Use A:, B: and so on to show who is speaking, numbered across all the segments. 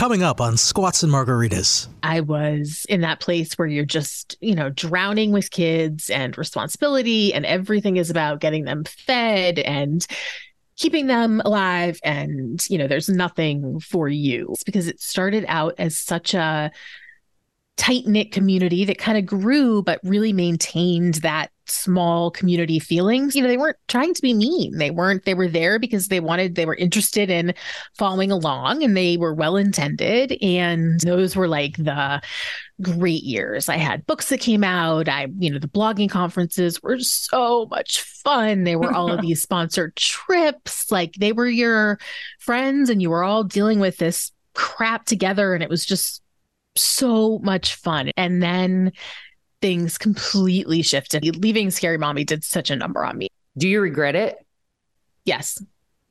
A: Coming up on Squats and Margaritas.
B: I was in that place where you're just, you know, drowning with kids and responsibility, and everything is about getting them fed and keeping them alive. And, you know, there's nothing for you. It's because it started out as such a tight knit community that kind of grew, but really maintained that small community feelings. You know, they weren't trying to be mean. They weren't, they were there because they wanted, they were interested in following along and they were well intended. And those were like the great years. I had books that came out. I, you know, the blogging conferences were so much fun. They were all of these sponsored trips. Like they were your friends and you were all dealing with this crap together. And it was just so much fun. And then things completely shifted. Leaving Scary Mommy did such a number on me.
C: Do you regret it?
B: Yes.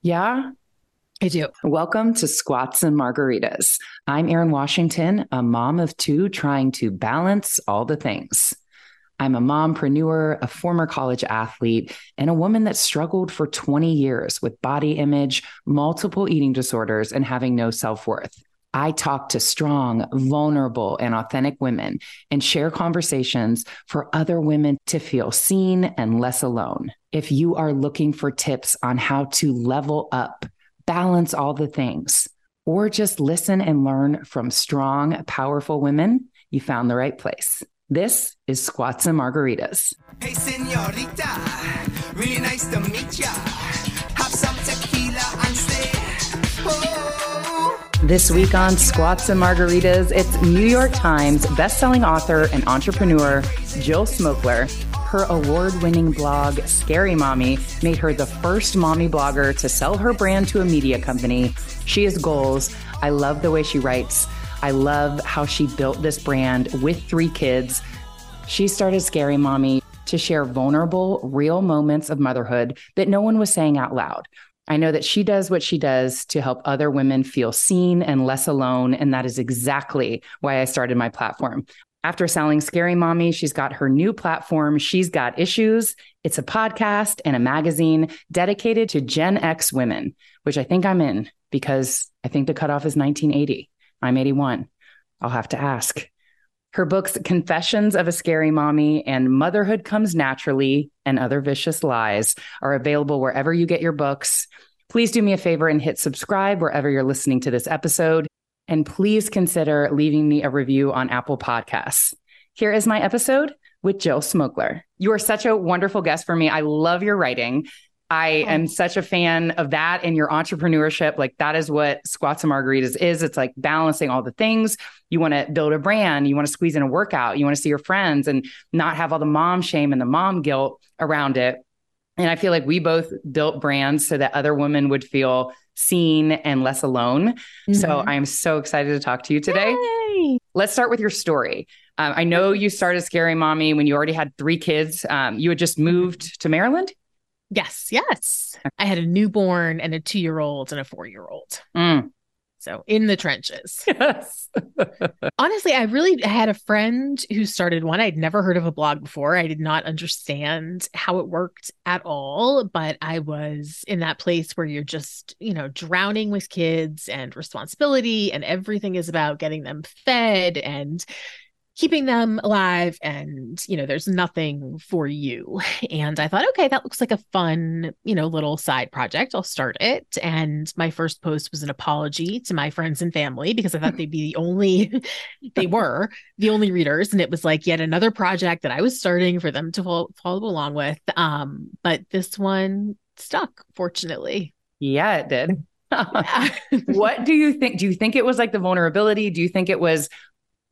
C: Yeah.
B: I do.
C: Welcome to Squats and Margaritas. I'm Erin Washington, a mom of two trying to balance all the things. I'm a mompreneur, a former college athlete, and a woman that struggled for 20 years with body image, multiple eating disorders, and having no self worth. I talk to strong, vulnerable, and authentic women and share conversations for other women to feel seen and less alone. If you are looking for tips on how to level up, balance all the things, or just listen and learn from strong, powerful women, you found the right place. This is Squats and Margaritas. Hey, senorita, really nice to meet ya. Have some tequila and stay. Oh. This week on Squats and Margaritas, it's New York Times bestselling author and entrepreneur Jill Smokler. Her award winning blog, Scary Mommy, made her the first mommy blogger to sell her brand to a media company. She has goals. I love the way she writes. I love how she built this brand with three kids. She started Scary Mommy to share vulnerable, real moments of motherhood that no one was saying out loud. I know that she does what she does to help other women feel seen and less alone. And that is exactly why I started my platform. After selling Scary Mommy, she's got her new platform, She's Got Issues. It's a podcast and a magazine dedicated to Gen X women, which I think I'm in because I think the cutoff is 1980. I'm 81. I'll have to ask. Her books, Confessions of a Scary Mommy and Motherhood Comes Naturally and Other Vicious Lies, are available wherever you get your books. Please do me a favor and hit subscribe wherever you're listening to this episode. And please consider leaving me a review on Apple Podcasts. Here is my episode with Jill Smokler. You are such a wonderful guest for me. I love your writing. I oh. am such a fan of that and your entrepreneurship. Like that is what Squats and Margaritas is. It's like balancing all the things. You want to build a brand, you want to squeeze in a workout, you want to see your friends and not have all the mom shame and the mom guilt around it. And I feel like we both built brands so that other women would feel seen and less alone. Mm-hmm. So I am so excited to talk to you today. Yay! Let's start with your story. Um, I know you started Scary Mommy when you already had three kids. Um, you had just moved to Maryland.
B: Yes, yes. I had a newborn and a two year old and a four year old. Mm. So in the trenches. Yes. Honestly, I really had a friend who started one. I'd never heard of a blog before. I did not understand how it worked at all, but I was in that place where you're just, you know, drowning with kids and responsibility and everything is about getting them fed and keeping them alive and you know there's nothing for you. And i thought okay that looks like a fun you know little side project. I'll start it. And my first post was an apology to my friends and family because i thought they'd be the only they were the only readers. And it was like yet another project that i was starting for them to follow, follow along with. Um but this one stuck fortunately.
C: Yeah it did. What do you think do you think it was like the vulnerability? Do you think it was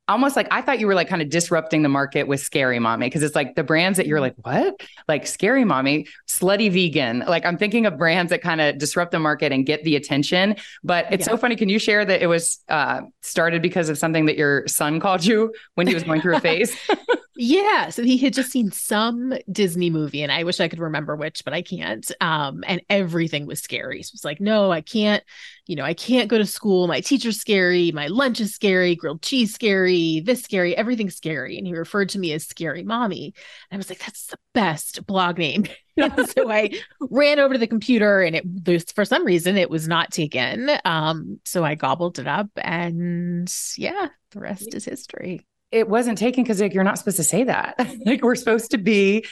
C: almost like I thought you were like kind of disrupting the market with Scary Mommy because it's like the brands that you're like, what? Like Scary Mommy, Slutty Vegan. Like I'm thinking of brands that kind of disrupt the market and get the attention. But it's yeah. so funny. Can you share that it was uh, started because of something that your son called you when he was going through a phase?
B: yeah. So he had just seen some Disney movie and I wish I could remember which, but I can't. Um, and everything was scary. So it's like, no, I can't you know, I can't go to school. My teacher's scary. My lunch is scary. Grilled cheese scary. This scary. Everything's scary. And he referred to me as Scary Mommy. And I was like, that's the best blog name. so I ran over to the computer, and it for some reason it was not taken. Um, so I gobbled it up, and yeah, the rest is history.
C: It wasn't taken because like you're not supposed to say that. like we're supposed to be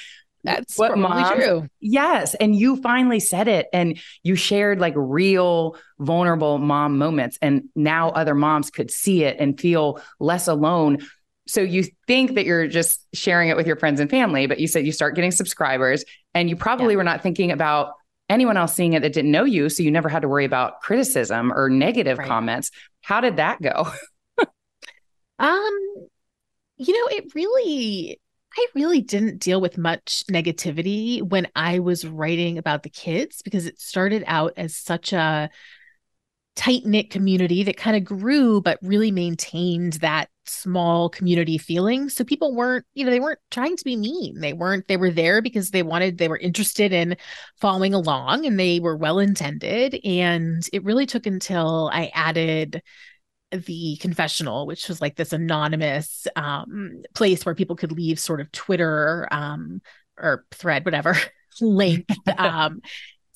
B: that's what mom true.
C: Yes. And you finally said it and you shared like real vulnerable mom moments. And now other moms could see it and feel less alone. So you think that you're just sharing it with your friends and family, but you said you start getting subscribers and you probably yeah. were not thinking about anyone else seeing it that didn't know you. So you never had to worry about criticism or negative right. comments. How did that go?
B: um, you know, it really I really didn't deal with much negativity when I was writing about the kids because it started out as such a tight knit community that kind of grew, but really maintained that small community feeling. So people weren't, you know, they weren't trying to be mean. They weren't, they were there because they wanted, they were interested in following along and they were well intended. And it really took until I added the confessional which was like this anonymous um, place where people could leave sort of twitter um, or thread whatever link um,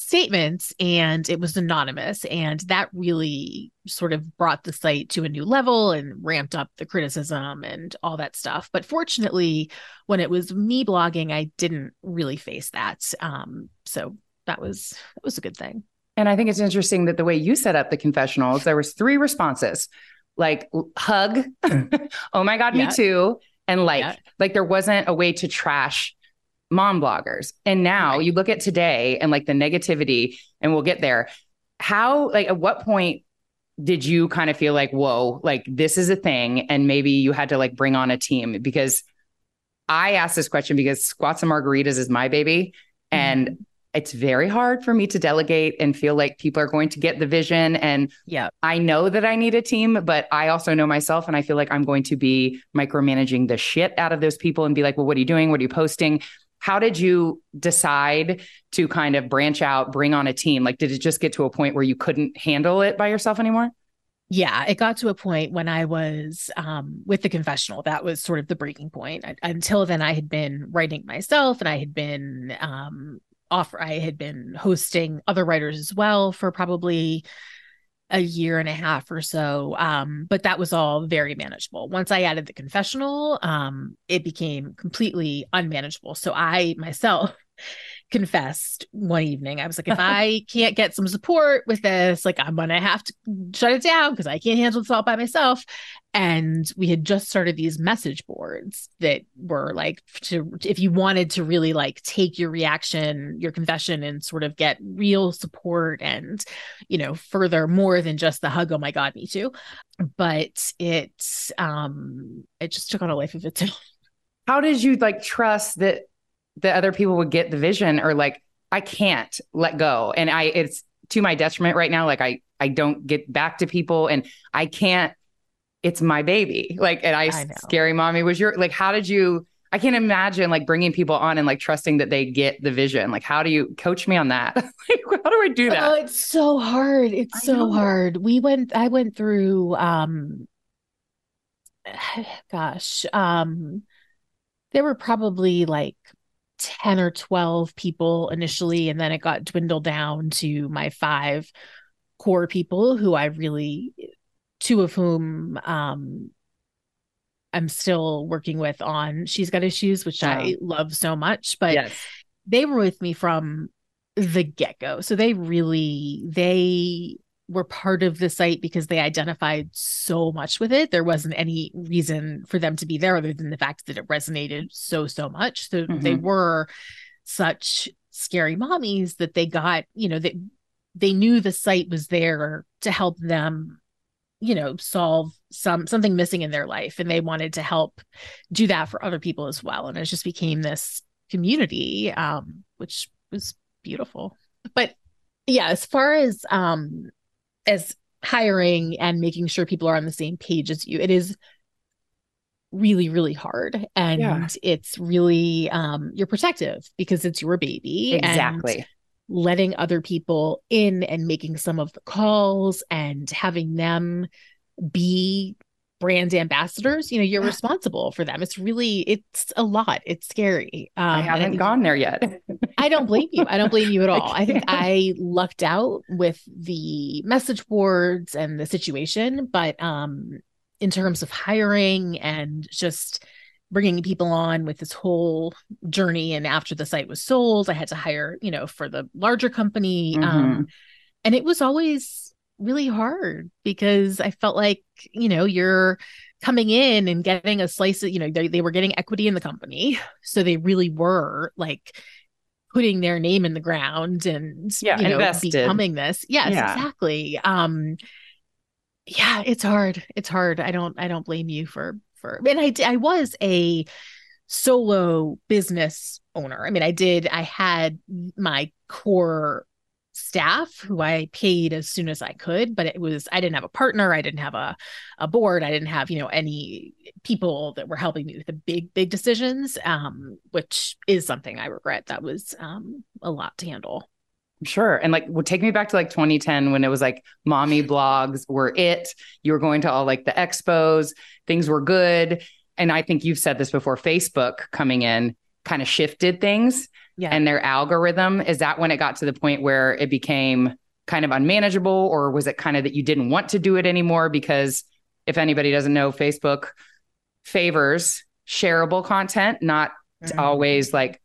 B: statements and it was anonymous and that really sort of brought the site to a new level and ramped up the criticism and all that stuff. But fortunately when it was me blogging i didn't really face that um, so that was that was a good thing
C: and I think it's interesting that the way you set up the confessionals, there was three responses, like hug, oh my god, yeah. me too, and like, yeah. like there wasn't a way to trash mom bloggers. And now right. you look at today and like the negativity, and we'll get there. How, like, at what point did you kind of feel like, whoa, like this is a thing, and maybe you had to like bring on a team? Because I asked this question because Squats and Margaritas is my baby. And mm-hmm it's very hard for me to delegate and feel like people are going to get the vision. And
B: yeah,
C: I know that I need a team, but I also know myself and I feel like I'm going to be micromanaging the shit out of those people and be like, well, what are you doing? What are you posting? How did you decide to kind of branch out, bring on a team? Like, did it just get to a point where you couldn't handle it by yourself anymore?
B: yeah it got to a point when i was um, with the confessional that was sort of the breaking point I, until then i had been writing myself and i had been um, offer I had been hosting other writers as well for probably a year and a half or so um, but that was all very manageable. Once i added the confessional um, it became completely unmanageable. So i myself confessed one evening. I was like, if I can't get some support with this, like I'm gonna have to shut it down because I can't handle this all by myself. And we had just started these message boards that were like to if you wanted to really like take your reaction, your confession, and sort of get real support and you know further more than just the hug. Oh my god, me too. But it um it just took on a life of its own.
C: How did you like trust that that other people would get the vision or like I can't let go. And I it's to my detriment right now. Like I I don't get back to people and I can't it's my baby. Like and I, I scary mommy was your like how did you I can't imagine like bringing people on and like trusting that they get the vision. Like, how do you coach me on that? like, how do I do that?
B: Oh, it's so hard. It's I so know. hard. We went, I went through, um, gosh, um, there were probably like 10 or 12 people initially and then it got dwindled down to my five core people who I really two of whom um I'm still working with on She's Got Issues which I love so much but yes. they were with me from the get-go so they really they were part of the site because they identified so much with it. There wasn't any reason for them to be there other than the fact that it resonated so, so much. So mm-hmm. they were such scary mommies that they got, you know, they they knew the site was there to help them you know solve some something missing in their life and they wanted to help do that for other people as well and it just became this community um which was beautiful but yeah as far as um as hiring and making sure people are on the same page as you it is really really hard and yeah. it's really um you're protective because it's your baby
C: exactly
B: letting other people in and making some of the calls and having them be brand ambassadors you know you're responsible for them. It's really it's a lot. It's scary.
C: Um, i haven't gone there yet.
B: I don't blame you. I don't blame you at all. I, I think i lucked out with the message boards and the situation but um in terms of hiring and just bringing people on with this whole journey and after the site was sold i had to hire you know for the larger company um, mm-hmm. um, and it was always really hard because i felt like you know you're coming in and getting a slice of you know they, they were getting equity in the company so they really were like putting their name in the ground and
C: yeah,
B: you know
C: invested.
B: becoming this yes yeah. exactly um yeah it's hard it's hard i don't i don't blame you for for and I I was a solo business owner. I mean, I did I had my core staff who I paid as soon as I could, but it was I didn't have a partner, I didn't have a a board, I didn't have, you know, any people that were helping me with the big big decisions um which is something I regret. That was um a lot to handle.
C: Sure. And like, well, take me back to like 2010 when it was like mommy blogs were it. You were going to all like the expos, things were good. And I think you've said this before Facebook coming in kind of shifted things yeah. and their algorithm. Is that when it got to the point where it became kind of unmanageable, or was it kind of that you didn't want to do it anymore? Because if anybody doesn't know, Facebook favors shareable content, not mm-hmm. always like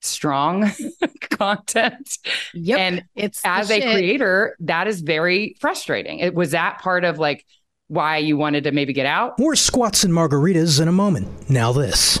C: strong content.
B: Yep.
C: And it's as a creator, that is very frustrating. It was that part of like why you wanted to maybe get out.
A: More squats and margaritas in a moment. Now this.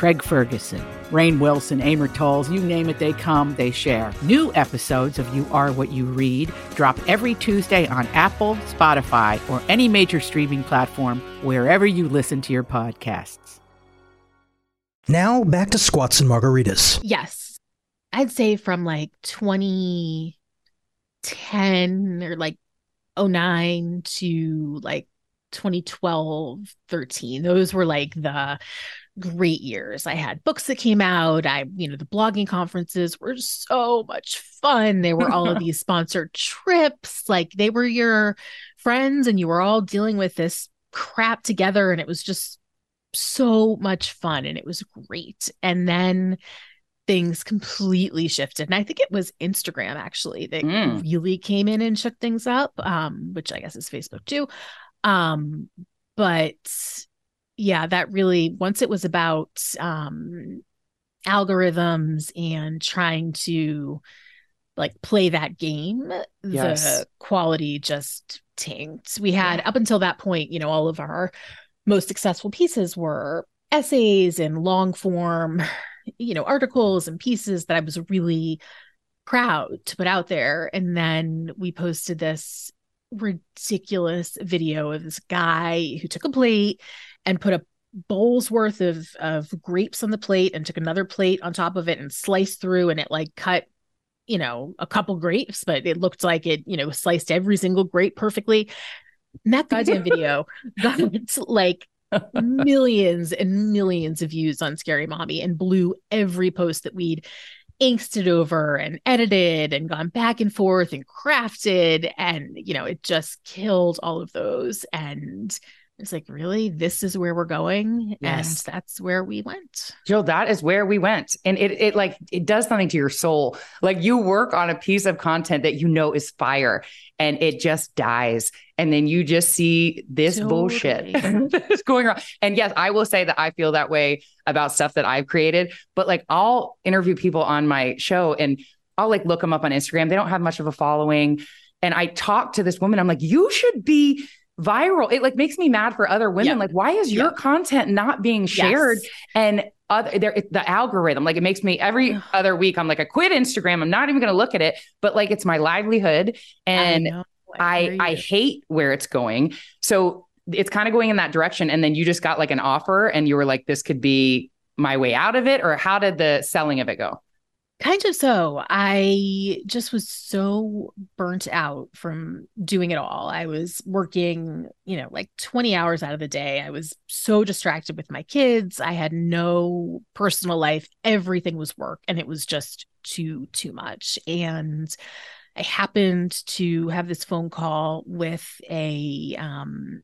D: Craig Ferguson, Rainn Wilson, Amor Towles, you name it, they come, they share. New episodes of You Are What You Read drop every Tuesday on Apple, Spotify, or any major streaming platform wherever you listen to your podcasts.
A: Now back to squats and margaritas.
B: Yes. I'd say from like 2010 or like 09 to like 2012, 13. Those were like the great years. I had books that came out. I, you know, the blogging conferences were so much fun. They were all of these sponsored trips. Like they were your friends and you were all dealing with this crap together. And it was just so much fun and it was great. And then things completely shifted. And I think it was Instagram actually that mm. really came in and shook things up, um, which I guess is Facebook too. Um, but yeah, that really once it was about um algorithms and trying to like play that game, yes. the quality just tanked. We had yeah. up until that point, you know, all of our most successful pieces were essays and long form, you know, articles and pieces that I was really proud to put out there. And then we posted this ridiculous video of this guy who took a plate and put a bowl's worth of of grapes on the plate and took another plate on top of it and sliced through and it like cut you know a couple grapes but it looked like it you know sliced every single grape perfectly. And that goddamn video got like millions and millions of views on scary mommy and blew every post that we'd inked it over and edited and gone back and forth and crafted. And you know it just killed all of those. And it's like, really? This is where we're going? Yes. And that's where we went.
C: Jill, that is where we went. And it it like it does something to your soul. Like you work on a piece of content that you know is fire and it just dies. And then you just see this totally. bullshit that's going on. And yes, I will say that I feel that way about stuff that I've created. But like I'll interview people on my show and I'll like look them up on Instagram. They don't have much of a following. And I talk to this woman, I'm like, you should be viral. It like makes me mad for other women. Like, why is your content not being shared? Yes. And other there the algorithm like it makes me every other week i'm like i quit instagram i'm not even going to look at it but like it's my livelihood and i I, I, I hate where it's going so it's kind of going in that direction and then you just got like an offer and you were like this could be my way out of it or how did the selling of it go
B: Kind of so. I just was so burnt out from doing it all. I was working, you know, like 20 hours out of the day. I was so distracted with my kids. I had no personal life. Everything was work and it was just too too much. And I happened to have this phone call with a um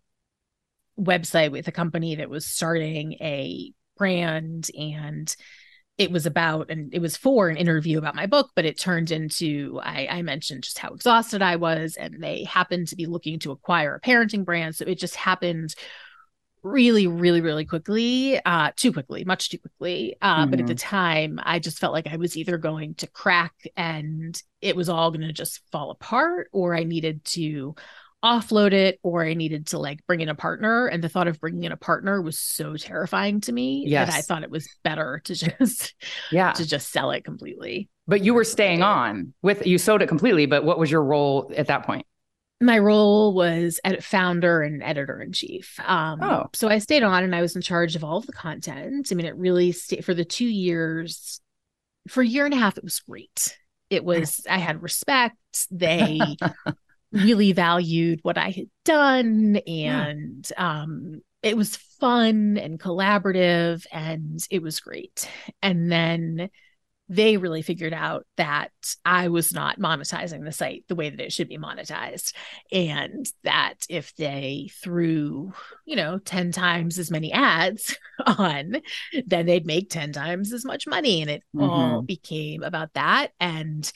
B: website with a company that was starting a brand and it was about and it was for an interview about my book but it turned into I, I, mentioned just how exhausted i was and they happened to be looking to acquire a parenting brand so it just happened really really really quickly uh too quickly much too quickly uh mm-hmm. but at the mm-hmm. time i just felt like i was either going to crack and it was all going to just fall apart or i needed to offload it or I needed to like bring in a partner. And the thought of bringing in a partner was so terrifying to me yes. that I thought it was better to just, yeah, to just sell it completely.
C: But you were staying on with, you sold it completely. But what was your role at that point?
B: My role was edit founder and editor in chief. Um, oh. So I stayed on and I was in charge of all of the content. I mean, it really stayed for the two years, for a year and a half, it was great. It was, I had respect. They really valued what I had done and yeah. um it was fun and collaborative and it was great. And then they really figured out that I was not monetizing the site the way that it should be monetized. And that if they threw, you know, 10 times as many ads on, then they'd make 10 times as much money. And it mm-hmm. all became about that. And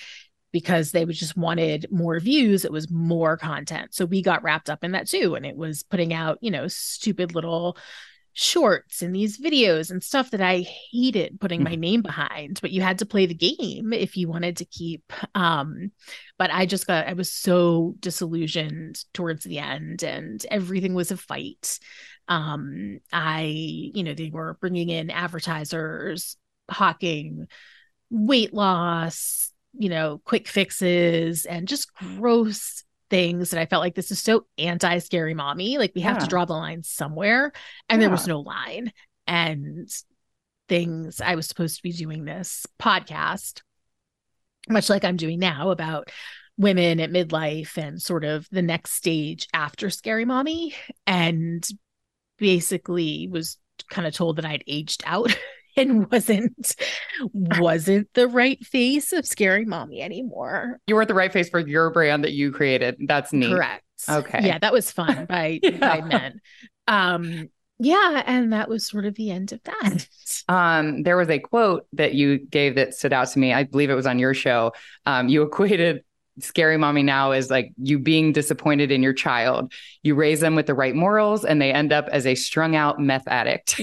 B: because they just wanted more views it was more content so we got wrapped up in that too and it was putting out you know stupid little shorts and these videos and stuff that I hated putting my mm-hmm. name behind, but you had to play the game if you wanted to keep. Um, but I just got, I was so disillusioned towards the end and everything was a fight. Um, I, you know, they were bringing in advertisers, hawking weight loss, you know, quick fixes and just gross things that I felt like this is so anti scary mommy. Like we have yeah. to draw the line somewhere. And yeah. there was no line. And things I was supposed to be doing this podcast, much like I'm doing now about women at midlife and sort of the next stage after scary mommy. And basically was kind of told that I'd aged out and wasn't wasn't the right face of scary mommy anymore.
C: You weren't the right face for your brand that you created. That's neat.
B: Correct.
C: Okay.
B: Yeah, that was fun by yeah. by men. Um yeah, and that was sort of the end of that.
C: Um, there was a quote that you gave that stood out to me. I believe it was on your show. Um, you equated scary mommy now is like you being disappointed in your child. You raise them with the right morals and they end up as a strung out meth addict.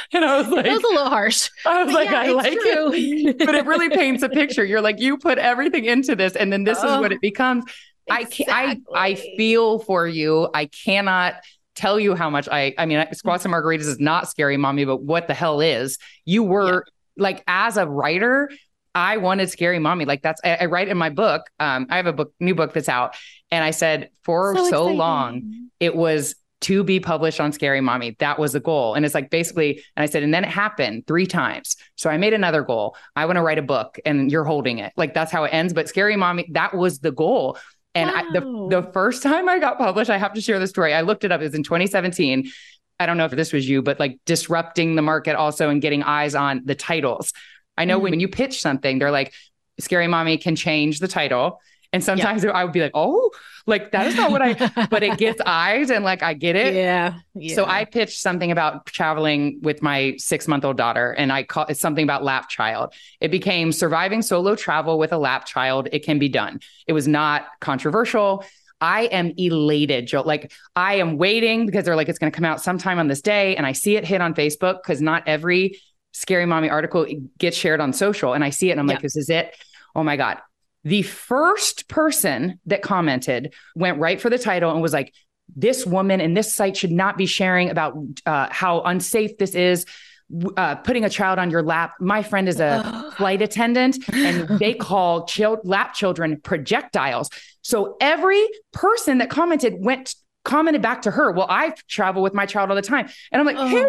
B: and I was like, that was a little harsh.
C: I was like, yeah, I like true. it, but it really paints a picture. You're like, you put everything into this, and then this oh, is what it becomes. Exactly. I I I feel for you. I cannot tell you how much I. I mean, squats and margaritas is not scary, mommy, but what the hell is? You were yeah. like, as a writer, I wanted scary mommy. Like that's I, I, write in my book. Um, I have a book, new book that's out, and I said for so, so long it was to be published on Scary Mommy. That was the goal. And it's like basically, and I said, and then it happened three times. So I made another goal. I want to write a book and you're holding it. Like that's how it ends. But Scary Mommy, that was the goal. And wow. I, the, the first time I got published, I have to share the story. I looked it up. It was in 2017. I don't know if this was you, but like disrupting the market also and getting eyes on the titles. I know mm-hmm. when you pitch something, they're like, Scary Mommy can change the title. And sometimes yeah. I would be like, oh, like that is not what I, but it gets eyes and like I get it.
B: Yeah, yeah.
C: So I pitched something about traveling with my six month old daughter and I call it something about lap child. It became surviving solo travel with a lap child. It can be done. It was not controversial. I am elated, Joe. Like I am waiting because they're like, it's going to come out sometime on this day. And I see it hit on Facebook because not every scary mommy article gets shared on social. And I see it and I'm yeah. like, this is it. Oh my God. The first person that commented went right for the title and was like, this woman and this site should not be sharing about uh, how unsafe this is. Uh, putting a child on your lap. My friend is a flight attendant, and they call child, lap children projectiles. So every person that commented went commented back to her, Well, I travel with my child all the time. And I'm like, oh, hey,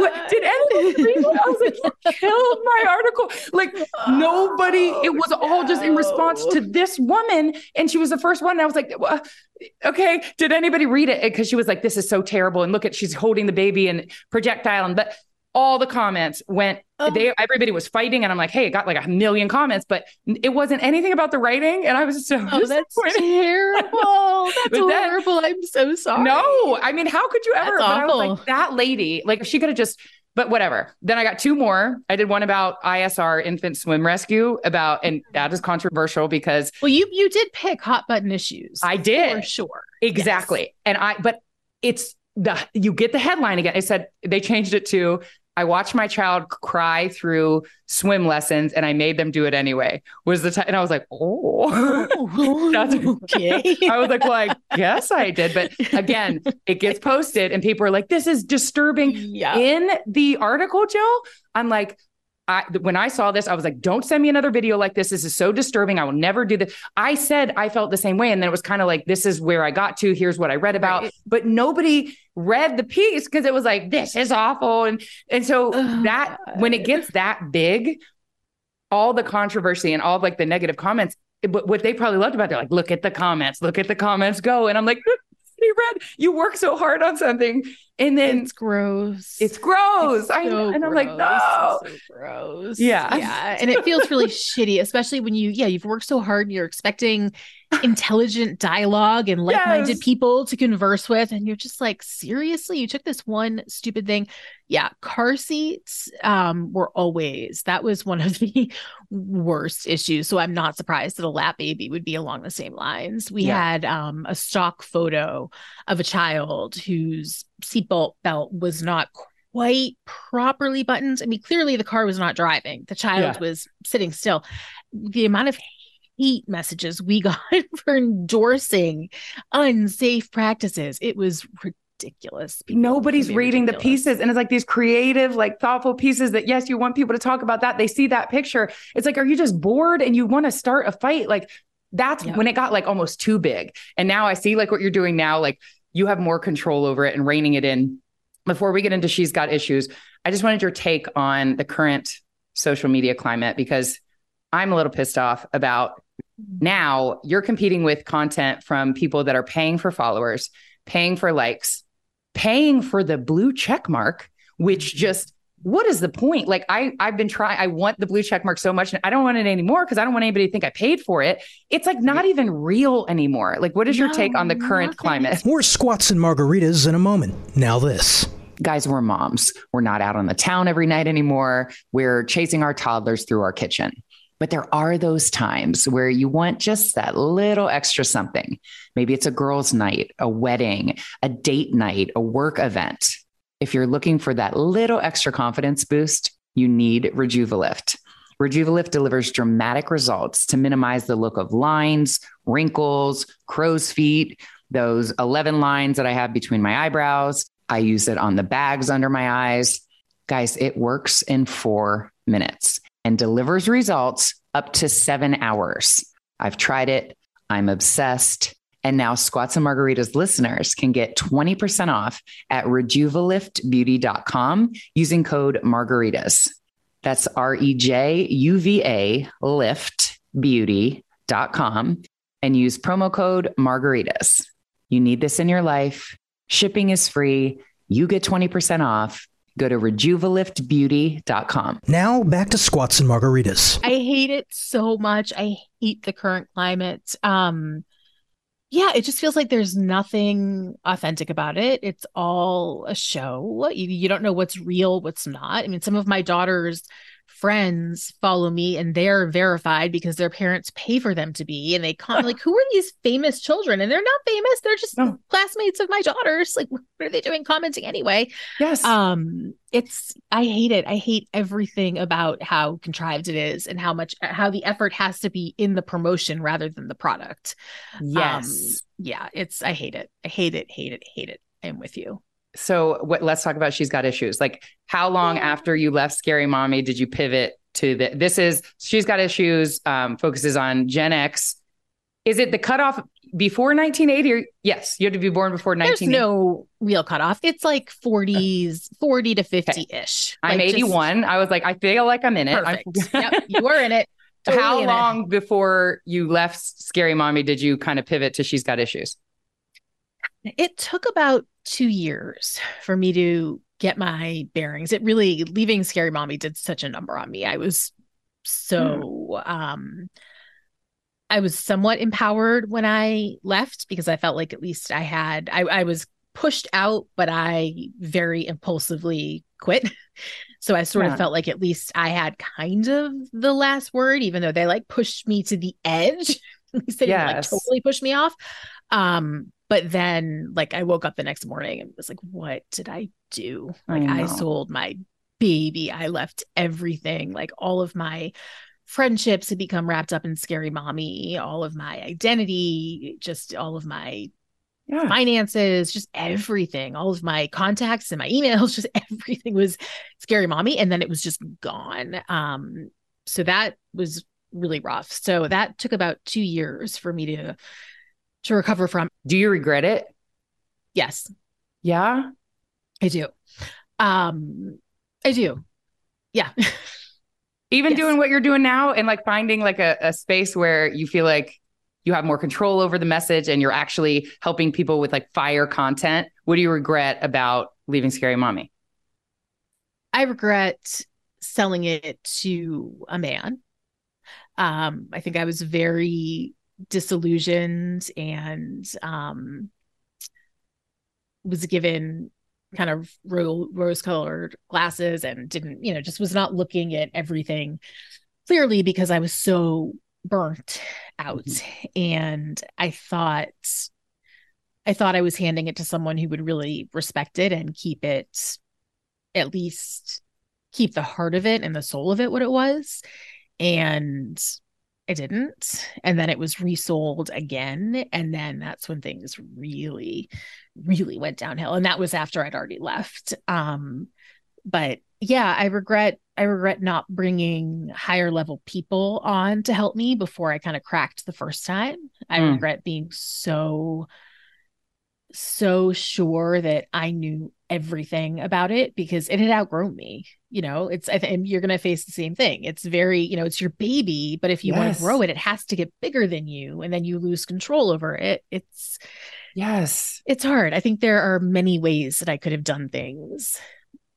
C: what, did anyone read it? I was like, you killed my article. Like, oh, nobody, it was all just in response to this woman. And she was the first one. And I was like, well, okay, did anybody read it? Because she was like, this is so terrible. And look at, she's holding the baby and projectile. And, but all the comments went oh. they everybody was fighting and i'm like hey it got like a million comments but it wasn't anything about the writing and i was so
B: oh that's terrible. That's horrible. That, i'm so sorry.
C: No i mean how could you ever? But i was like that lady like she could have just but whatever. Then i got two more. I did one about isr infant swim rescue about and that is controversial because
B: well you you did pick hot button issues.
C: I did.
B: For sure.
C: Exactly. Yes. and i but it's the you get the headline again. It said they changed it to I watched my child cry through swim lessons and I made them do it anyway. Was the time and I was like, oh, that's oh, okay. I was like, well, I guess I did. But again, it gets posted and people are like, this is disturbing. Yeah. In the article, Joe, I'm like, I, when I saw this, I was like, don't send me another video like this. This is so disturbing. I will never do this. I said I felt the same way. And then it was kind of like, this is where I got to. Here's what I read about. Right. But nobody read the piece because it was like, this is awful. And, and so oh, that God. when it gets that big, all the controversy and all like the negative comments, eh, but what they probably loved about it, they're like, look at the comments, look at the comments go. And I'm like, read. You work so hard on something, and then
B: it's gross.
C: It's gross. It's so I know, and I'm like, no,
B: so gross.
C: Yeah,
B: yeah, and it feels really shitty, especially when you, yeah, you've worked so hard. And you're expecting intelligent dialogue and like-minded yes. people to converse with, and you're just like, seriously, you took this one stupid thing. Yeah, car seats um, were always that was one of the worst issues. So I'm not surprised that a lap baby would be along the same lines. We yeah. had um, a stock photo of a child whose seatbelt belt was not quite properly buttoned. I mean, clearly the car was not driving. The child yeah. was sitting still. The amount of hate messages we got for endorsing unsafe practices, it was ridiculous.
C: People Nobody's reading ridiculous. the pieces. And it's like these creative, like thoughtful pieces that, yes, you want people to talk about that. They see that picture. It's like, are you just bored and you want to start a fight? Like, that's when it got like almost too big. And now I see like what you're doing now, like you have more control over it and reining it in. Before we get into She's Got Issues, I just wanted your take on the current social media climate because I'm a little pissed off about now you're competing with content from people that are paying for followers, paying for likes, paying for the blue check mark, which just what is the point? Like I I've been trying I want the blue check mark so much and I don't want it anymore because I don't want anybody to think I paid for it. It's like not even real anymore. Like what is your take on the current nothing. climate?
A: More squats and margaritas in a moment. Now this.
C: Guys, we're moms. We're not out on the town every night anymore. We're chasing our toddlers through our kitchen. But there are those times where you want just that little extra something. Maybe it's a girls' night, a wedding, a date night, a work event. If you're looking for that little extra confidence boost, you need Rejuvalift. Rejuvalift delivers dramatic results to minimize the look of lines, wrinkles, crow's feet, those 11 lines that I have between my eyebrows. I use it on the bags under my eyes. Guys, it works in four minutes and delivers results up to seven hours. I've tried it. I'm obsessed. And now Squats and Margaritas listeners can get 20% off at rejuvaliftbeauty.com using code margaritas. That's R E J U V A liftbeauty.com and use promo code margaritas. You need this in your life. Shipping is free. You get 20% off. Go to rejuvaliftbeauty.com.
A: Now back to squats and margaritas.
B: I hate it so much. I hate the current climate. Um yeah, it just feels like there's nothing authentic about it. It's all a show. You, you don't know what's real, what's not. I mean, some of my daughters friends follow me and they're verified because their parents pay for them to be. And they come like who are these famous children? And they're not famous. They're just no. classmates of my daughters. Like what are they doing commenting anyway?
C: Yes.
B: Um it's i hate it. I hate everything about how contrived it is and how much how the effort has to be in the promotion rather than the product.
C: Yes.
B: um, yeah it's i hate it. I hate it hate it hate it. I'm with you
C: so what, let's talk about she's got issues. Like how long after you left Scary Mommy did you pivot to the this is she's got issues um, focuses on Gen X. Is it the cutoff before 1980 or yes, you had to be born before 1980?
B: There's no real cutoff. It's like 40s, 40 to 50-ish.
C: Like I'm 81. Just... I was like, I feel like I'm in it.
B: Perfect. yep, you were in it.
C: Totally How long it. before you left Scary Mommy did you kind of pivot to She's Got Issues?
B: It took about two years for me to get my bearings. It really leaving Scary Mommy did such a number on me. I was so mm. um I was somewhat empowered when I left because I felt like at least I had I, I was pushed out, but I very impulsively quit. So I sort yeah. of felt like at least I had kind of the last word, even though they like pushed me to the edge. they yes. didn't like totally push me off. Um, but then like I woke up the next morning and was like, what did I do? Like I, I sold my baby. I left everything, like all of my friendships had become wrapped up in scary mommy, all of my identity, just all of my yeah. finances, just everything, all of my contacts and my emails, just everything was scary mommy. And then it was just gone. Um, so that was really rough. So that took about two years for me to to recover from.
C: Do you regret it?
B: Yes.
C: Yeah,
B: I do. Um, I do. Yeah.
C: Even yes. doing what you're doing now and like finding like a, a space where you feel like you have more control over the message and you're actually helping people with like fire content. What do you regret about leaving Scary Mommy?
B: I regret selling it to a man. Um, I think I was very disillusioned and um, was given kind of ro- rose colored glasses and didn't, you know, just was not looking at everything clearly because I was so burnt out. Mm-hmm. And I thought, I thought I was handing it to someone who would really respect it and keep it, at least keep the heart of it and the soul of it what it was. And I didn't. And then it was resold again. And then that's when things really, really went downhill. And that was after I'd already left. Um, but yeah, I regret I regret not bringing higher level people on to help me before I kind of cracked the first time. I mm. regret being so so sure that I knew everything about it because it had outgrown me. You know, it's I think you're going to face the same thing. It's very, you know, it's your baby, but if you yes. want to grow it, it has to get bigger than you and then you lose control over it. It's
C: yes.
B: It's hard. I think there are many ways that I could have done things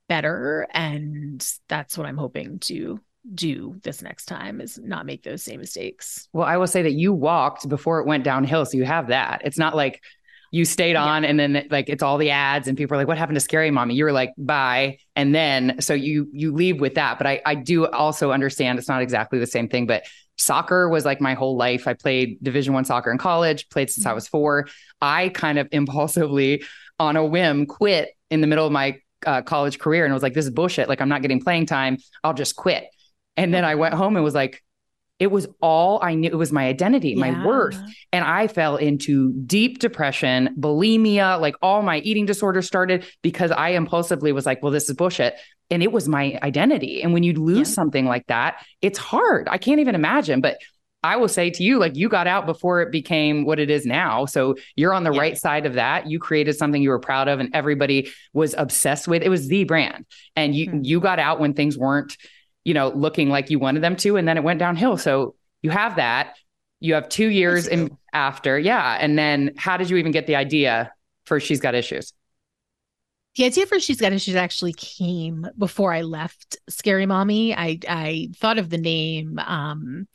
B: better and that's what I'm hoping to do this next time is not make those same mistakes.
C: Well, I will say that you walked before it went downhill. So you have that. It's not like you stayed on yeah. and then like it's all the ads and people are like what happened to scary mommy? You were like bye. And then so you you leave with that. But i i do also understand it's not exactly the same thing but soccer was like my whole life. I played division one soccer in college played since mm-hmm. i was four. I kind of impulsively on a whim quit in the middle of my uh, college career and was like this is bullshit. Like i'm not getting playing time. I'll just quit. And then i went home and was like it was all I knew. It was my identity, yeah. my worth. And I fell into deep depression, bulimia, like all my eating disorders started because I impulsively was like, well, this is bullshit. And it was my identity. And when you lose yeah. something like that, it's hard. I can't even imagine. But I will say to you, like you got out before it became what it is now. So you're on the yeah. right side of that. You created something you were proud of and everybody was obsessed with. It was the brand. And you mm-hmm. you got out when things weren't, you know, looking like you wanted them to. And then it went downhill. So you have that. You have two years in after. Yeah. And then how did you even get the idea for She's Got Issues?
B: the idea for she's got issues actually came before i left scary mommy i i thought of the name um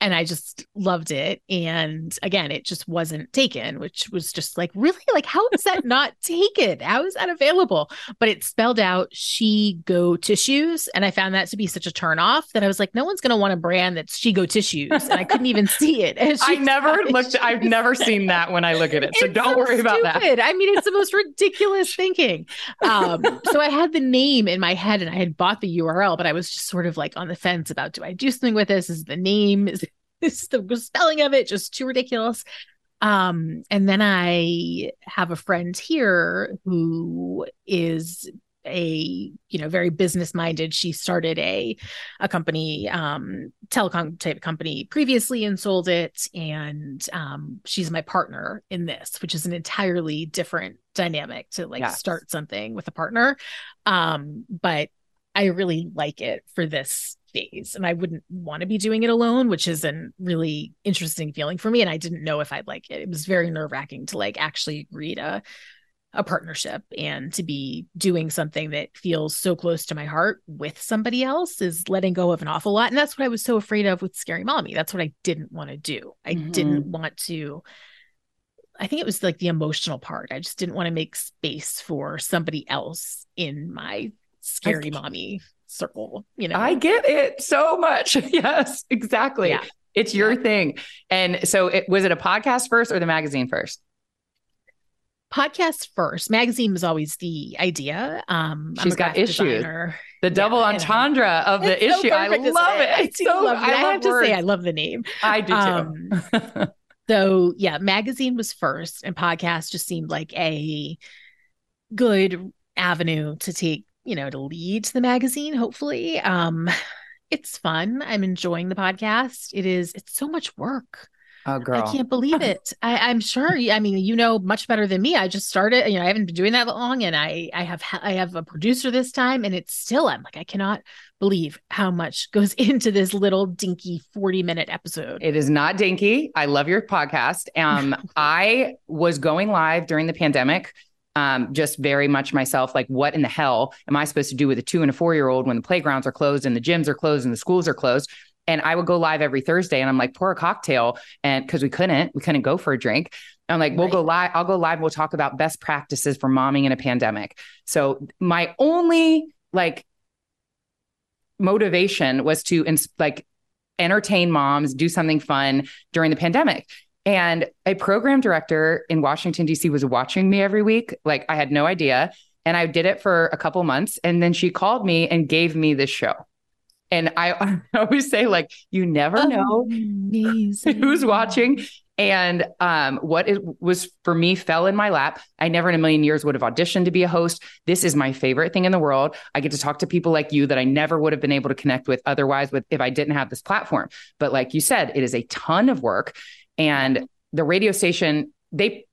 B: and I just loved it. And again, it just wasn't taken, which was just like, really? Like, how is that not taken? How is that available? But it spelled out she go tissues. And I found that to be such a turn off that I was like, no one's going to want a brand that's she go tissues. And I couldn't even see it.
C: I never looked, I've never seen that when I look at it. So don't so worry about that.
B: I mean, it's the most ridiculous thinking. Um, so I had the name in my head and I had bought the URL, but I was just sort of like on the fence about do I do something with this? Is the name, is is the spelling of it just too ridiculous. Um, and then I have a friend here who is a you know very business minded she started a a company um telecom type company previously and sold it and um she's my partner in this which is an entirely different dynamic to like yes. start something with a partner um but i really like it for this phase and I wouldn't want to be doing it alone, which is a really interesting feeling for me. And I didn't know if I'd like it. It was very nerve wracking to like actually agree to a partnership and to be doing something that feels so close to my heart with somebody else is letting go of an awful lot. And that's what I was so afraid of with Scary Mommy. That's what I didn't want to do. I mm-hmm. didn't want to. I think it was like the emotional part. I just didn't want to make space for somebody else in my scary mommy circle you know?
C: I get it so much. Yes exactly. Yeah. it's your yeah. thing. And so it was it a podcast first or the magazine first?
B: Podcast first. Magazine was always the idea. Um
C: she's got issues. the double yeah, entendre of the it's issue. So i love it.
B: It's so love it. I, I have words. to say i love the name.
C: I do too.
B: Um, so yeah magazine was first and podcast just seemed like a good avenue to take you know, to lead the magazine, hopefully. Um, it's fun. I'm enjoying the podcast. It is, it's so much work.
C: Oh, girl.
B: I can't believe it. I, am sure. I mean, you know much better than me. I just started. You know, I haven't been doing that long, and I, I have, I have a producer this time, and it's still. I'm like, I cannot believe how much goes into this little dinky 40 minute episode.
C: It is not dinky. I love your podcast. Um, I was going live during the pandemic um, just very much myself like, what in the hell am I supposed to do with a two and a four year old when the playgrounds are closed and the gyms are closed and the schools are closed? And I would go live every Thursday and I'm like, pour a cocktail. And because we couldn't, we couldn't go for a drink. I'm like, we'll go live. I'll go live. We'll talk about best practices for momming in a pandemic. So my only like motivation was to ins- like entertain moms, do something fun during the pandemic. And a program director in Washington, D.C. was watching me every week. Like I had no idea. And I did it for a couple months. And then she called me and gave me this show. And I, I always say, like, you never know who's watching. And um, what it was for me fell in my lap. I never in a million years would have auditioned to be a host. This is my favorite thing in the world. I get to talk to people like you that I never would have been able to connect with otherwise with if I didn't have this platform. But like you said, it is a ton of work. And the radio station, they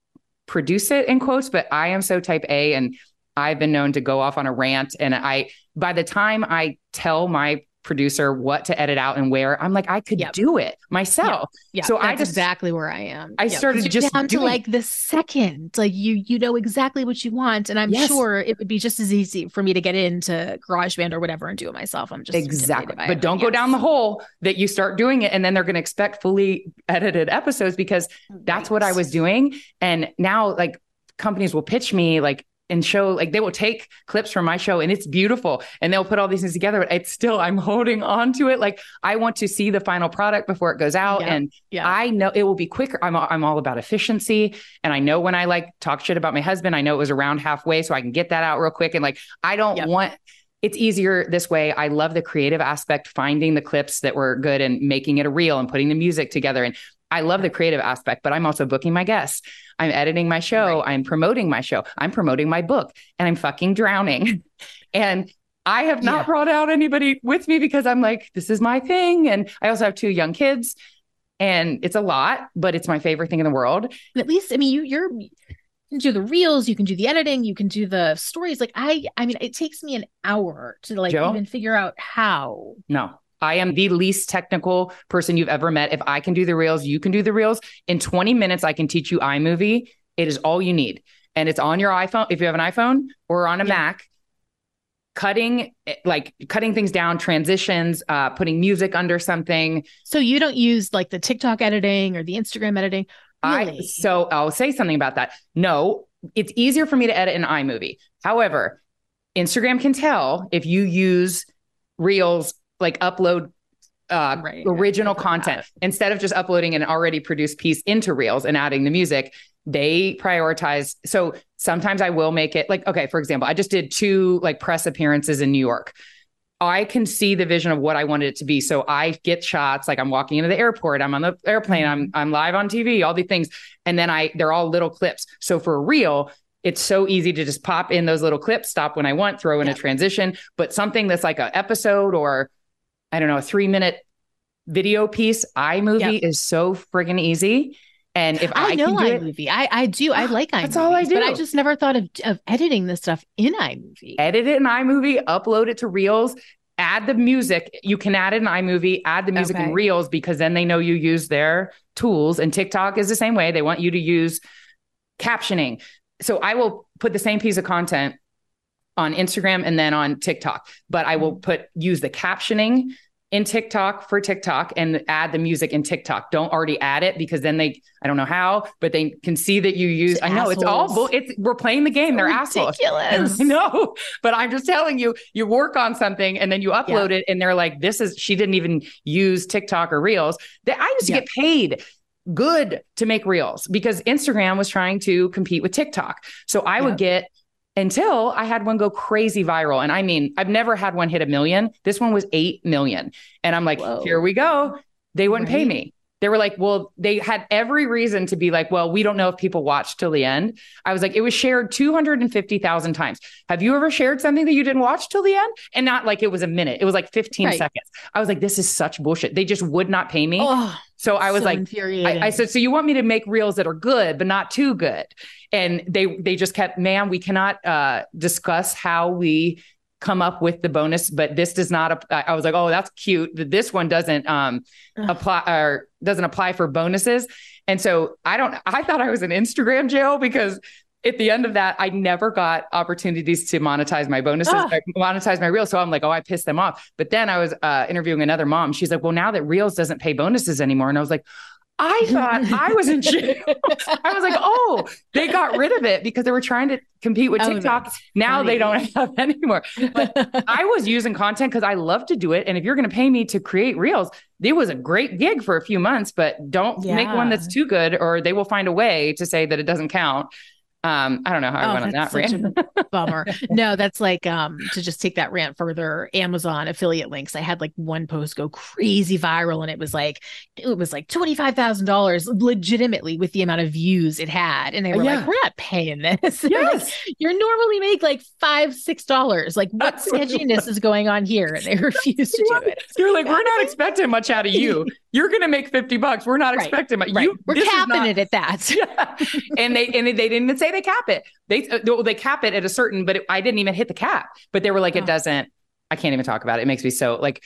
C: produce it in quotes, but I am so type A and I've been known to go off on a rant. And I, by the time I tell my producer what to edit out and where. I'm like, I could yep. do it myself.
B: Yeah. So I just exactly where I am.
C: I yep. started just
B: down doing... to like the second, like you you know exactly what you want, and I'm yes. sure it would be just as easy for me to get into GarageBand or whatever and do it myself. I'm just
C: exactly, but don't go yes. down the hole that you start doing it, and then they're going to expect fully edited episodes because that's right. what I was doing, and now like companies will pitch me like and show like they will take clips from my show and it's beautiful and they'll put all these things together but it's still i'm holding on to it like i want to see the final product before it goes out yeah. and yeah. i know it will be quicker I'm, I'm all about efficiency and i know when i like talk shit about my husband i know it was around halfway so i can get that out real quick and like i don't yeah. want it's easier this way. I love the creative aspect, finding the clips that were good and making it a reel and putting the music together. And I love the creative aspect, but I'm also booking my guests. I'm editing my show. Right. I'm promoting my show. I'm promoting my book and I'm fucking drowning. and I have not yeah. brought out anybody with me because I'm like, this is my thing. And I also have two young kids. And it's a lot, but it's my favorite thing in the world.
B: At least, I mean, you you're you can do the reels, you can do the editing, you can do the stories. Like I, I mean, it takes me an hour to like
C: Joe?
B: even figure out how.
C: No, I am the least technical person you've ever met. If I can do the reels, you can do the reels. In 20 minutes, I can teach you iMovie. It is all you need. And it's on your iPhone, if you have an iPhone or on a
B: Yeah.
C: Mac. Cutting like cutting things down, transitions, uh, putting music under something.
B: So you don't use like the TikTok editing or the Instagram editing.
C: I so I'll say something about that. No, it's easier for me to edit an iMovie. However, Instagram can tell if you use Reels like upload uh,
B: Right.
C: original content instead of just uploading an already produced piece into Reels and adding the music. They prioritize. So sometimes I will make it like okay. For example, I just did two like press appearances in New York. I can see the vision of what I wanted it to be. So I get shots like I'm walking into the airport, I'm on the airplane, I'm I'm live on TV, all these things. And then I they're all little clips. So for a reel, it's so easy to just pop in those little clips, stop when I want, throw in
B: Yeah.
C: a transition. But something that's like an episode or I don't know, a three minute video piece, iMovie is so friggin' easy. And if I,
B: I, know
C: can do it,
B: iMovie. I I do. I like iMovie.
C: That's all I
B: But I just never thought of of editing this stuff in iMovie.
C: edit it in iMovie, upload it to Reels, add the music. You can add it in iMovie, add the music
B: Okay.
C: in Reels because then they know you use their tools. And TikTok is the same way. They want you to use captioning. So I will put the same piece of content on Instagram and then on TikTok, but I
B: Mm-hmm.
C: will put use the captioning in TikTok for TikTok and add the music in TikTok. Don't already add it because then they I don't know how, but they can see that you use. I know it's all it's we're playing the game. They're assholes.
B: Ridiculous.
C: I know, but I'm just telling you, you work on something and then you upload it, and they're like, "This is." She didn't even use TikTok or Reels. That I used to
B: Yeah.
C: get paid good to make Reels because Instagram was trying to compete with TikTok. So I would get until I had one go crazy viral, and I mean, I've never had one hit a million. This one was eight million, and I'm like,
B: Whoa.
C: "Here we go." They wouldn't pay me. They were like, well, they had every reason to be like, well, we don't know if people watch till the end. I was like, it was shared 250,000 times. Have you ever shared something that you didn't watch till the end? And not like it was a minute, it was like 15
B: Right.
C: seconds. I was like, this is such bullshit. They just would not pay me.
B: Oh,
C: so I was
B: so
C: like. I, I said, so you want me to make reels that are good, but not too good? And they they just kept, ma'am, we cannot uh, discuss how we come up with the bonus, but this does not. I I was like, oh, that's cute. This one doesn't um, apply or doesn't apply for bonuses. And so I don't. I thought I was in Instagram jail because. At the end of that, I never got opportunities to monetize my bonuses,
B: Ah.
C: monetize my reels. So I'm like, oh, I pissed them off. But then I was uh, interviewing another mom. She's like, well, now that Reels doesn't pay bonuses anymore, and I was like, I thought I was in jail. I was like, oh, they got rid of it because they were trying to compete with
B: Oh,
C: TikTok.
B: that's
C: now they don't have anymore. But I was using content because I love to do it. And if you're going to pay me to create reels, it was a great gig for a few months, but don't make one that's too good or they will find a way to say that it doesn't count. Um, I don't know how I
B: Oh,
C: went on that rant.
B: bummer. No, that's like um to just take that rant further. Amazon affiliate links. I had like one post go crazy viral, and it was like it was like twenty five thousand dollars, legitimately with the amount of views it had, and they were
C: Yeah.
B: like, "We're not paying this." Like,
C: Yes.
B: you normally make like five six dollars. Like, what sketchiness is going on here? And they refuse to do it.
C: You're like, we're not expecting much out of you. You're going to make 50 bucks. We're not
B: Right.
C: expecting much.
B: Right.
C: You,
B: We're capping
C: not-
B: it at that.
C: Yeah. and they and they didn't even say they cap it. They uh, well, they cap it at a certain, but it, I didn't even hit the cap. But they were like,
B: Oh.
C: it doesn't. I can't even talk about it. It makes me so like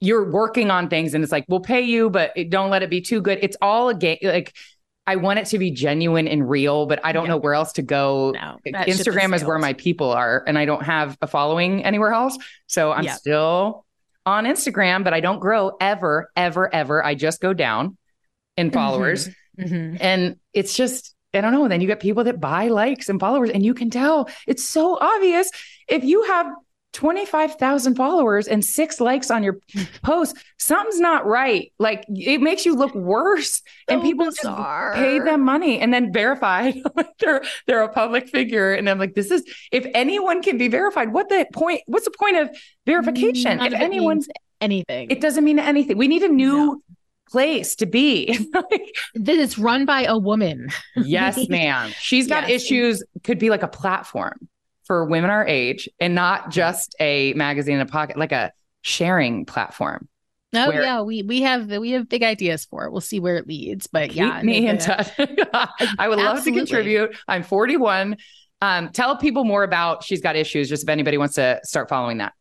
C: you're working on things, and it's like we'll pay you, but it, don't let it be too good. It's all a game. Like I want it to be genuine and real, but I don't
B: Yeah.
C: know where else to go.
B: No, that ship has
C: Instagram is where my people are, and I don't have a following anywhere else. So I'm
B: Yeah.
C: still on Instagram, but I don't grow ever, ever, ever. I just go down in followers.
B: Mhm.
C: And it's just, I don't know. Then you get people that buy likes and followers, and you can tell it's so obvious. If you have 25,000 followers and six likes on your post, something's not right. Like it makes you look worse. and
B: So
C: people just pay them money and then verified. they're they're a public figure. And I'm like, this is if anyone can be verified, what the point? What's the point of verification?
B: None
C: if
B: of it
C: anyone,
B: means anything.
C: it doesn't mean anything. We need a new
B: No.
C: place to be. Like,
B: that it's run by a woman.
C: Yes, ma'am. She's got
B: Yes.
C: issues, could be like a platform for women our age and not just a magazine in a pocket, like a sharing platform.
B: Oh where, yeah, we we have we have big ideas for it. We'll see where it leads, but yeah,
C: me in touch. I would love to contribute. I'm 41. Um, tell people more about She's Got Issues, just if anybody wants to start following that.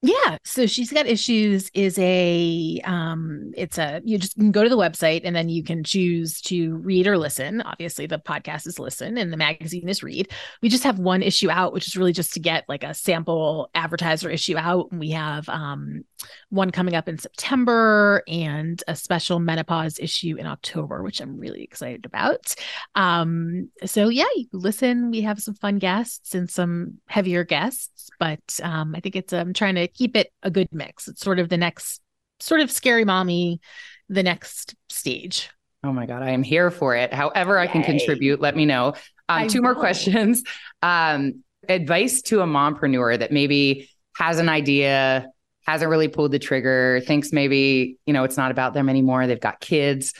B: Yeah. So she's got issues is a um it's a you just can go to the website and then you can choose to read or listen. Obviously the podcast is listen and the magazine is read. We just have one issue out, which is really just to get like a sample advertiser issue out. And we have um one coming up in September and a special menopause issue in October, which I'm really excited about. Um so yeah, you listen. We have some fun guests and some heavier guests, but um I think it's I'm trying to keep it a good mix. It's sort of the next sort of scary mommy, the next stage.
C: Oh my God, I am here for it. However, Yay. I can contribute, let me know. Um, two will. more questions. Um, advice to a mompreneur that maybe has an idea, hasn't really pulled the trigger, thinks maybe, you know, it's not about them anymore. They've got kids.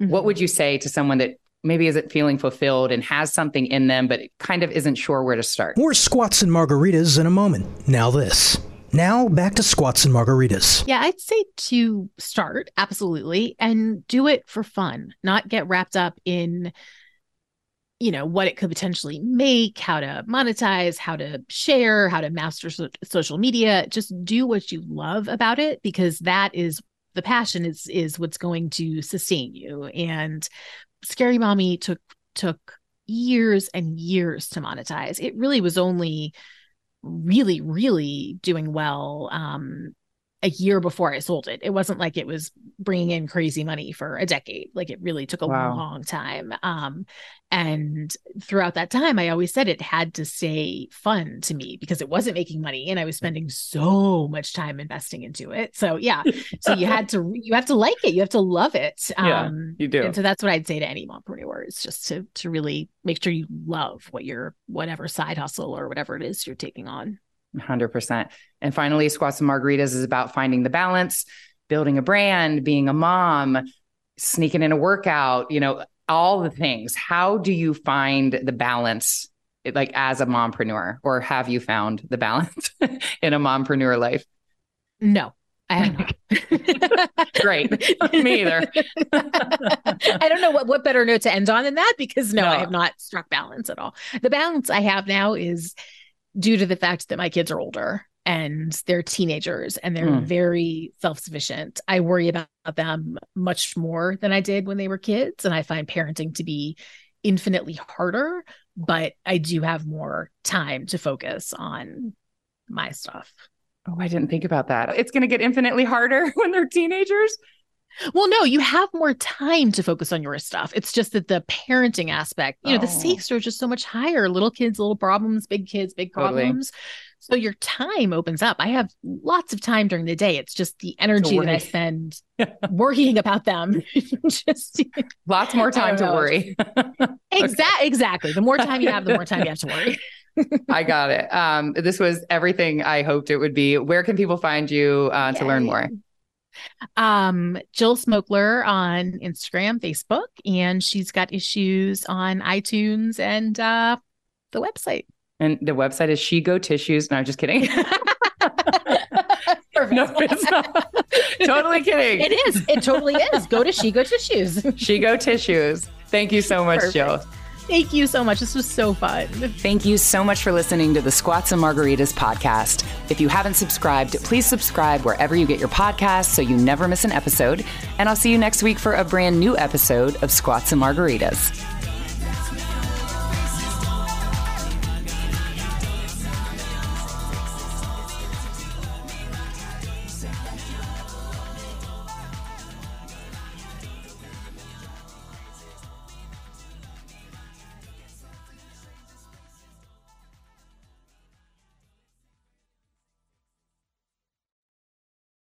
C: Mm-hmm. What would you say to someone that maybe isn't feeling fulfilled and has something in them, but kind of isn't sure where to start?
A: More squats and margaritas in a moment. Now, this. Now back to squats and margaritas.
B: Yeah, I'd say to start, absolutely, and do it for fun, not get wrapped up in you know what it could potentially make how to monetize how to share how to master so- social media just do what you love about it because that is the passion is is what's going to sustain you. And scary mommy took took years and years to monetize. It really was only really, really doing well um, a year before I sold it. It wasn't like it was bringing in crazy money for a decade. Like it really took a wow. long time. Um, and throughout that time, I always said it had to stay fun to me because it wasn't making money and I was spending so much time investing into it. So yeah, so you had to you have to like it, you have to love it.
C: Um, yeah, you do.
B: And so that's what I'd say to any mompreneur is just to to really make sure you love what you're whatever side hustle or whatever it is you're taking on.
C: 100%. And finally, Squats and Margaritas is about finding the balance, building a brand, being a mom, sneaking in a workout, you know, all the things. How do you find the balance like as a mompreneur or have you found the balance in a mompreneur life?
B: No. I have not.
C: Great. Me either.
B: I don't know what, what better note to end on than that because no, no, I have not struck balance at all. The balance I have now is due to the fact that my kids are older and they're teenagers and they're mm. very self-sufficient. I worry about them much more than I did when they were kids and I find parenting to be infinitely harder, but I do have more time to focus on my stuff.
C: Oh, I didn't think about that. It's going to get infinitely harder when they're teenagers.
B: Well, no, you have more time to focus on your stuff. It's just that the parenting aspect, you know, oh. the stakes are just so much higher. Little kids, little problems, big kids, big problems. Totally. So your time opens up. I have lots of time during the day. It's just the energy that I spend worrying about them. just
C: lots more time to worry.
B: exactly. Exactly. The more time you have, the more time you have to worry.
C: I got it. Um, this was everything I hoped it would be. Where can people find you uh, to learn more?
B: Um, Jill Smokler on Instagram, Facebook, and she's got issues on iTunes and uh, the website.
C: And the website is She Go Tissues. No, I'm just kidding. no, it's not. totally kidding.
B: It is. It totally is. Go to She Go Tissues.
C: she Go Tissues. Thank you so much, Perfect. Jill.
B: Thank you so much. This was so fun.
C: Thank you so much for listening to the Squats and Margaritas podcast. If you haven't subscribed, please subscribe wherever you get your podcasts so you never miss an episode. And I'll see you next week for a brand new episode of Squats and Margaritas.